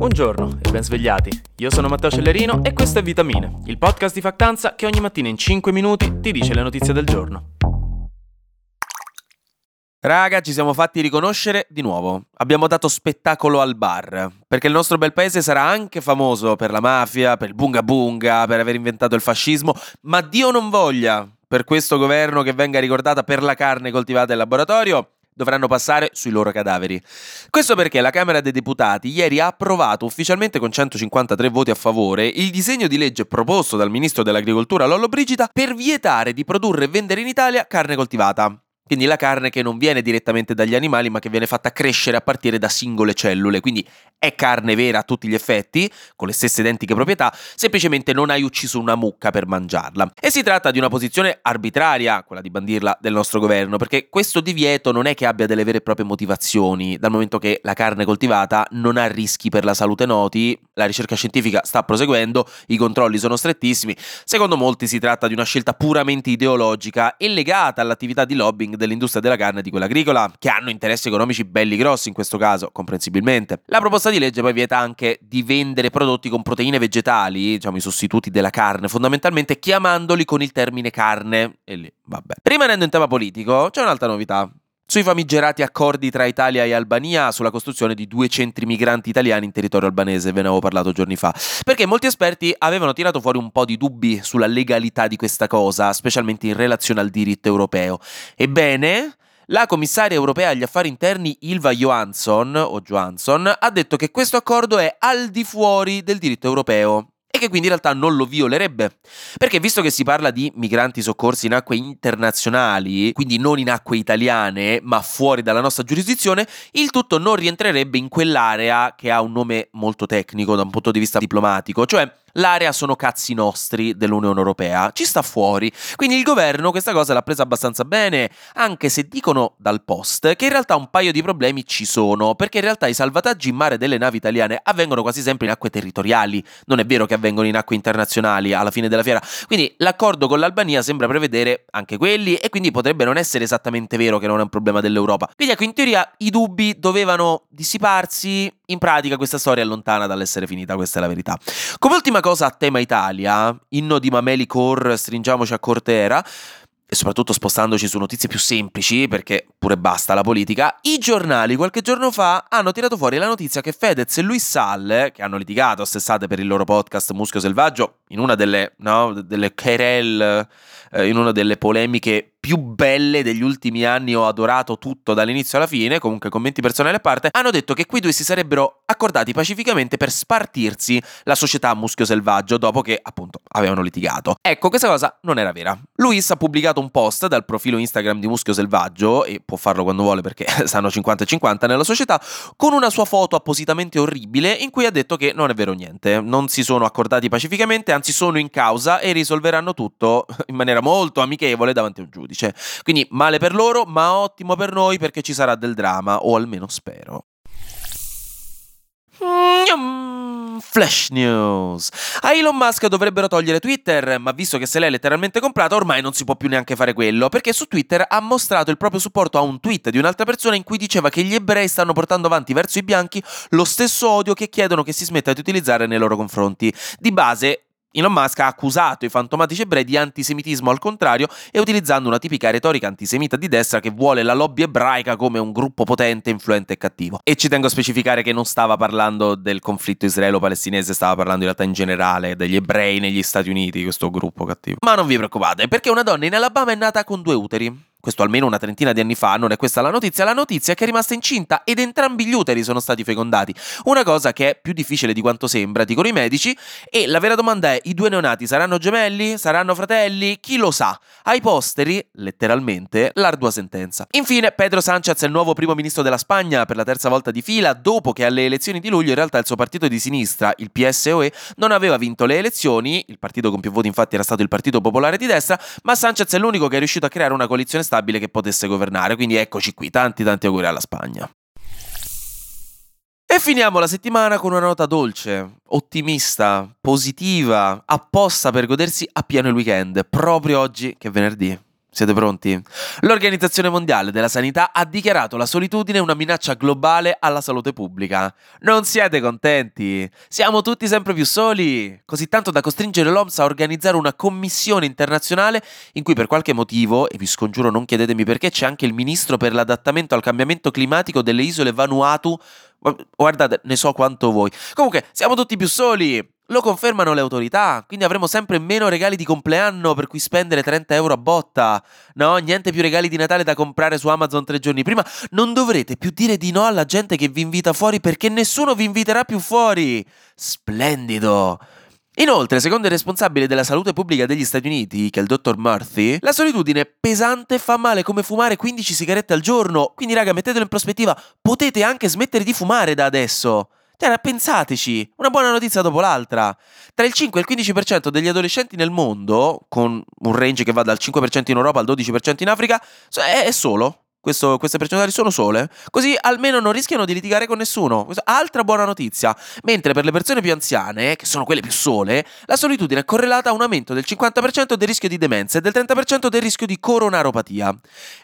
Buongiorno e ben svegliati. Io sono Matteo Cellerino e questo è Vitamine, il podcast di Factanza che ogni mattina in 5 minuti ti dice le notizie del giorno. Raga, ci siamo fatti riconoscere di nuovo. Abbiamo dato spettacolo al bar. Perché il nostro bel paese sarà anche famoso per la mafia, per il bunga bunga, per aver inventato il fascismo, ma Dio non voglia per questo governo che venga ricordata per la carne coltivata in laboratorio dovranno passare sui loro cadaveri. Questo perché la Camera dei Deputati ieri ha approvato ufficialmente con 153 voti a favore il disegno di legge proposto dal ministro dell'Agricoltura Lollo Brigida per vietare di produrre e vendere in Italia carne coltivata. Quindi la carne che non viene direttamente dagli animali ma che viene fatta crescere a partire da singole cellule. Quindi è carne vera a tutti gli effetti, con le stesse identiche proprietà, semplicemente non hai ucciso una mucca per mangiarla. E si tratta di una posizione arbitraria, quella di bandirla del nostro governo, perché questo divieto non è che abbia delle vere e proprie motivazioni, dal momento che la carne coltivata non ha rischi per la salute noti, la ricerca scientifica sta proseguendo, i controlli sono strettissimi. Secondo molti si tratta di una scelta puramente ideologica e legata all'attività di lobbying dell'industria della carne e di quella agricola, che hanno interessi economici belli grossi in questo caso, comprensibilmente. La proposta di legge poi vieta anche di vendere prodotti con proteine vegetali, diciamo i sostituti della carne, fondamentalmente chiamandoli con il termine carne. E lì, vabbè. Rimanendo in tema politico, c'è un'altra novità sui famigerati accordi tra Italia e Albania sulla costruzione di due centri migranti italiani in territorio albanese, ve ne avevo parlato giorni fa, perché molti esperti avevano tirato fuori un po' di dubbi sulla legalità di questa cosa, specialmente in relazione al diritto europeo. Ebbene, la commissaria europea agli affari interni Ilva Johansson, Johansson, ha detto che questo accordo è al di fuori del diritto europeo che quindi in realtà non lo violerebbe. Perché visto che si parla di migranti soccorsi in acque internazionali, quindi non in acque italiane, ma fuori dalla nostra giurisdizione, il tutto non rientrerebbe in quell'area che ha un nome molto tecnico da un punto di vista diplomatico, cioè l'area sono cazzi nostri dell'Unione Europea, ci sta fuori. Quindi il governo questa cosa l'ha presa abbastanza bene, anche se dicono dal post che in realtà un paio di problemi ci sono, perché in realtà i salvataggi in mare delle navi italiane avvengono quasi sempre in acque territoriali, non è vero che avvengono in acque internazionali alla fine della fiera. Quindi l'accordo con l'Albania sembra prevedere anche quelli e quindi potrebbe non essere esattamente vero che non è un problema dell'Europa. Quindi ecco, in teoria i dubbi dovevano dissiparsi, in pratica questa storia è lontana dall'essere finita, questa è la verità. Come ultima cosa a tema Italia, inno di Mameli Core, stringiamoci a Cortera, e soprattutto spostandoci su notizie più semplici, perché pure basta la politica, i giornali qualche giorno fa hanno tirato fuori la notizia che Fedez e Luis Salle, che hanno litigato stessate per il loro podcast Muschio Selvaggio, in una delle, no, delle querel, eh, in una delle polemiche più belle degli ultimi anni, ho adorato tutto dall'inizio alla fine, comunque commenti personali a parte, hanno detto che quei due si sarebbero accordati pacificamente per spartirsi la società Muschio Selvaggio dopo che appunto avevano litigato. Ecco, questa cosa non era vera. Luis ha pubblicato un post dal profilo Instagram di Muschio Selvaggio, e può farlo quando vuole perché stanno 50 e 50 nella società, con una sua foto appositamente orribile in cui ha detto che non è vero niente, non si sono accordati pacificamente, anzi sono in causa e risolveranno tutto in maniera molto amichevole davanti a un giudice giudice. Quindi male per loro, ma ottimo per noi perché ci sarà del dramma, o almeno spero. Flash News. A Elon Musk dovrebbero togliere Twitter, ma visto che se l'è letteralmente comprata, ormai non si può più neanche fare quello, perché su Twitter ha mostrato il proprio supporto a un tweet di un'altra persona in cui diceva che gli ebrei stanno portando avanti verso i bianchi lo stesso odio che chiedono che si smetta di utilizzare nei loro confronti. Di base, Elon Musk ha accusato i fantomatici ebrei di antisemitismo al contrario e utilizzando una tipica retorica antisemita di destra che vuole la lobby ebraica come un gruppo potente, influente e cattivo. E ci tengo a specificare che non stava parlando del conflitto israelo-palestinese, stava parlando in realtà in generale degli ebrei negli Stati Uniti, questo gruppo cattivo. Ma non vi preoccupate, perché una donna in Alabama è nata con due uteri questo almeno una trentina di anni fa, non è questa la notizia, la notizia è che è rimasta incinta ed entrambi gli uteri sono stati fecondati, una cosa che è più difficile di quanto sembra, dicono i medici, e la vera domanda è, i due neonati saranno gemelli? Saranno fratelli? Chi lo sa? Ai posteri, letteralmente, l'ardua sentenza. Infine, Pedro Sánchez è il nuovo primo ministro della Spagna per la terza volta di fila, dopo che alle elezioni di luglio in realtà il suo partito di sinistra, il PSOE, non aveva vinto le elezioni, il partito con più voti infatti era stato il Partito Popolare di Destra, ma Sánchez è l'unico che è riuscito a creare una coalizione stabile che potesse governare. Quindi eccoci qui, tanti tanti auguri alla Spagna. E finiamo la settimana con una nota dolce, ottimista, positiva, apposta per godersi appieno il weekend, proprio oggi che è venerdì. Siete pronti? L'Organizzazione Mondiale della Sanità ha dichiarato la solitudine una minaccia globale alla salute pubblica. Non siete contenti? Siamo tutti sempre più soli, così tanto da costringere l'OMS a organizzare una commissione internazionale in cui per qualche motivo, e vi scongiuro non chiedetemi perché, c'è anche il ministro per l'adattamento al cambiamento climatico delle isole Vanuatu. Guardate, ne so quanto voi. Comunque, siamo tutti più soli. Lo confermano le autorità, quindi avremo sempre meno regali di compleanno per cui spendere 30 euro a botta. No, niente più regali di Natale da comprare su Amazon tre giorni prima. Non dovrete più dire di no alla gente che vi invita fuori perché nessuno vi inviterà più fuori. Splendido! Inoltre, secondo il responsabile della salute pubblica degli Stati Uniti, che è il dottor Murphy, la solitudine pesante fa male come fumare 15 sigarette al giorno. Quindi, raga, mettetelo in prospettiva, potete anche smettere di fumare da adesso. Cioè, pensateci, una buona notizia dopo l'altra. Tra il 5 e il 15% degli adolescenti nel mondo, con un range che va dal 5% in Europa al 12% in Africa, è solo. Questo, queste percentuali sono sole, così almeno non rischiano di litigare con nessuno. Questa, altra buona notizia. Mentre per le persone più anziane, che sono quelle più sole, la solitudine è correlata a un aumento del 50% del rischio di demenza e del 30% del rischio di coronaropatia.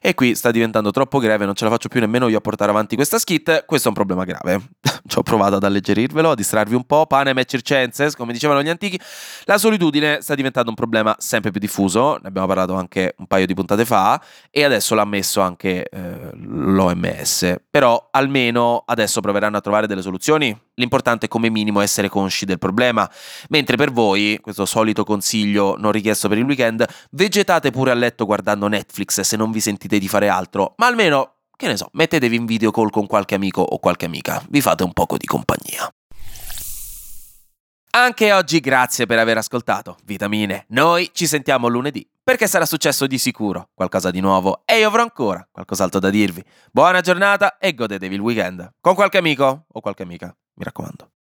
E qui sta diventando troppo grave, non ce la faccio più nemmeno io a portare avanti questa skit. Questo è un problema grave. Ci ho provato ad alleggerirvelo, a distrarvi un po'. Panem et circenses, come dicevano gli antichi. La solitudine sta diventando un problema sempre più diffuso. Ne abbiamo parlato anche un paio di puntate fa. E adesso l'ha messo anche eh, l'OMS. Però almeno adesso proveranno a trovare delle soluzioni. L'importante è come minimo essere consci del problema. Mentre per voi, questo solito consiglio non richiesto per il weekend, vegetate pure a letto guardando Netflix se non vi sentite di fare altro. Ma almeno che ne so, mettetevi in video call con qualche amico o qualche amica, vi fate un poco di compagnia. Anche oggi grazie per aver ascoltato. Vitamine, noi ci sentiamo lunedì perché sarà successo di sicuro qualcosa di nuovo e io avrò ancora qualcos'altro da dirvi. Buona giornata e godetevi il weekend con qualche amico o qualche amica, mi raccomando.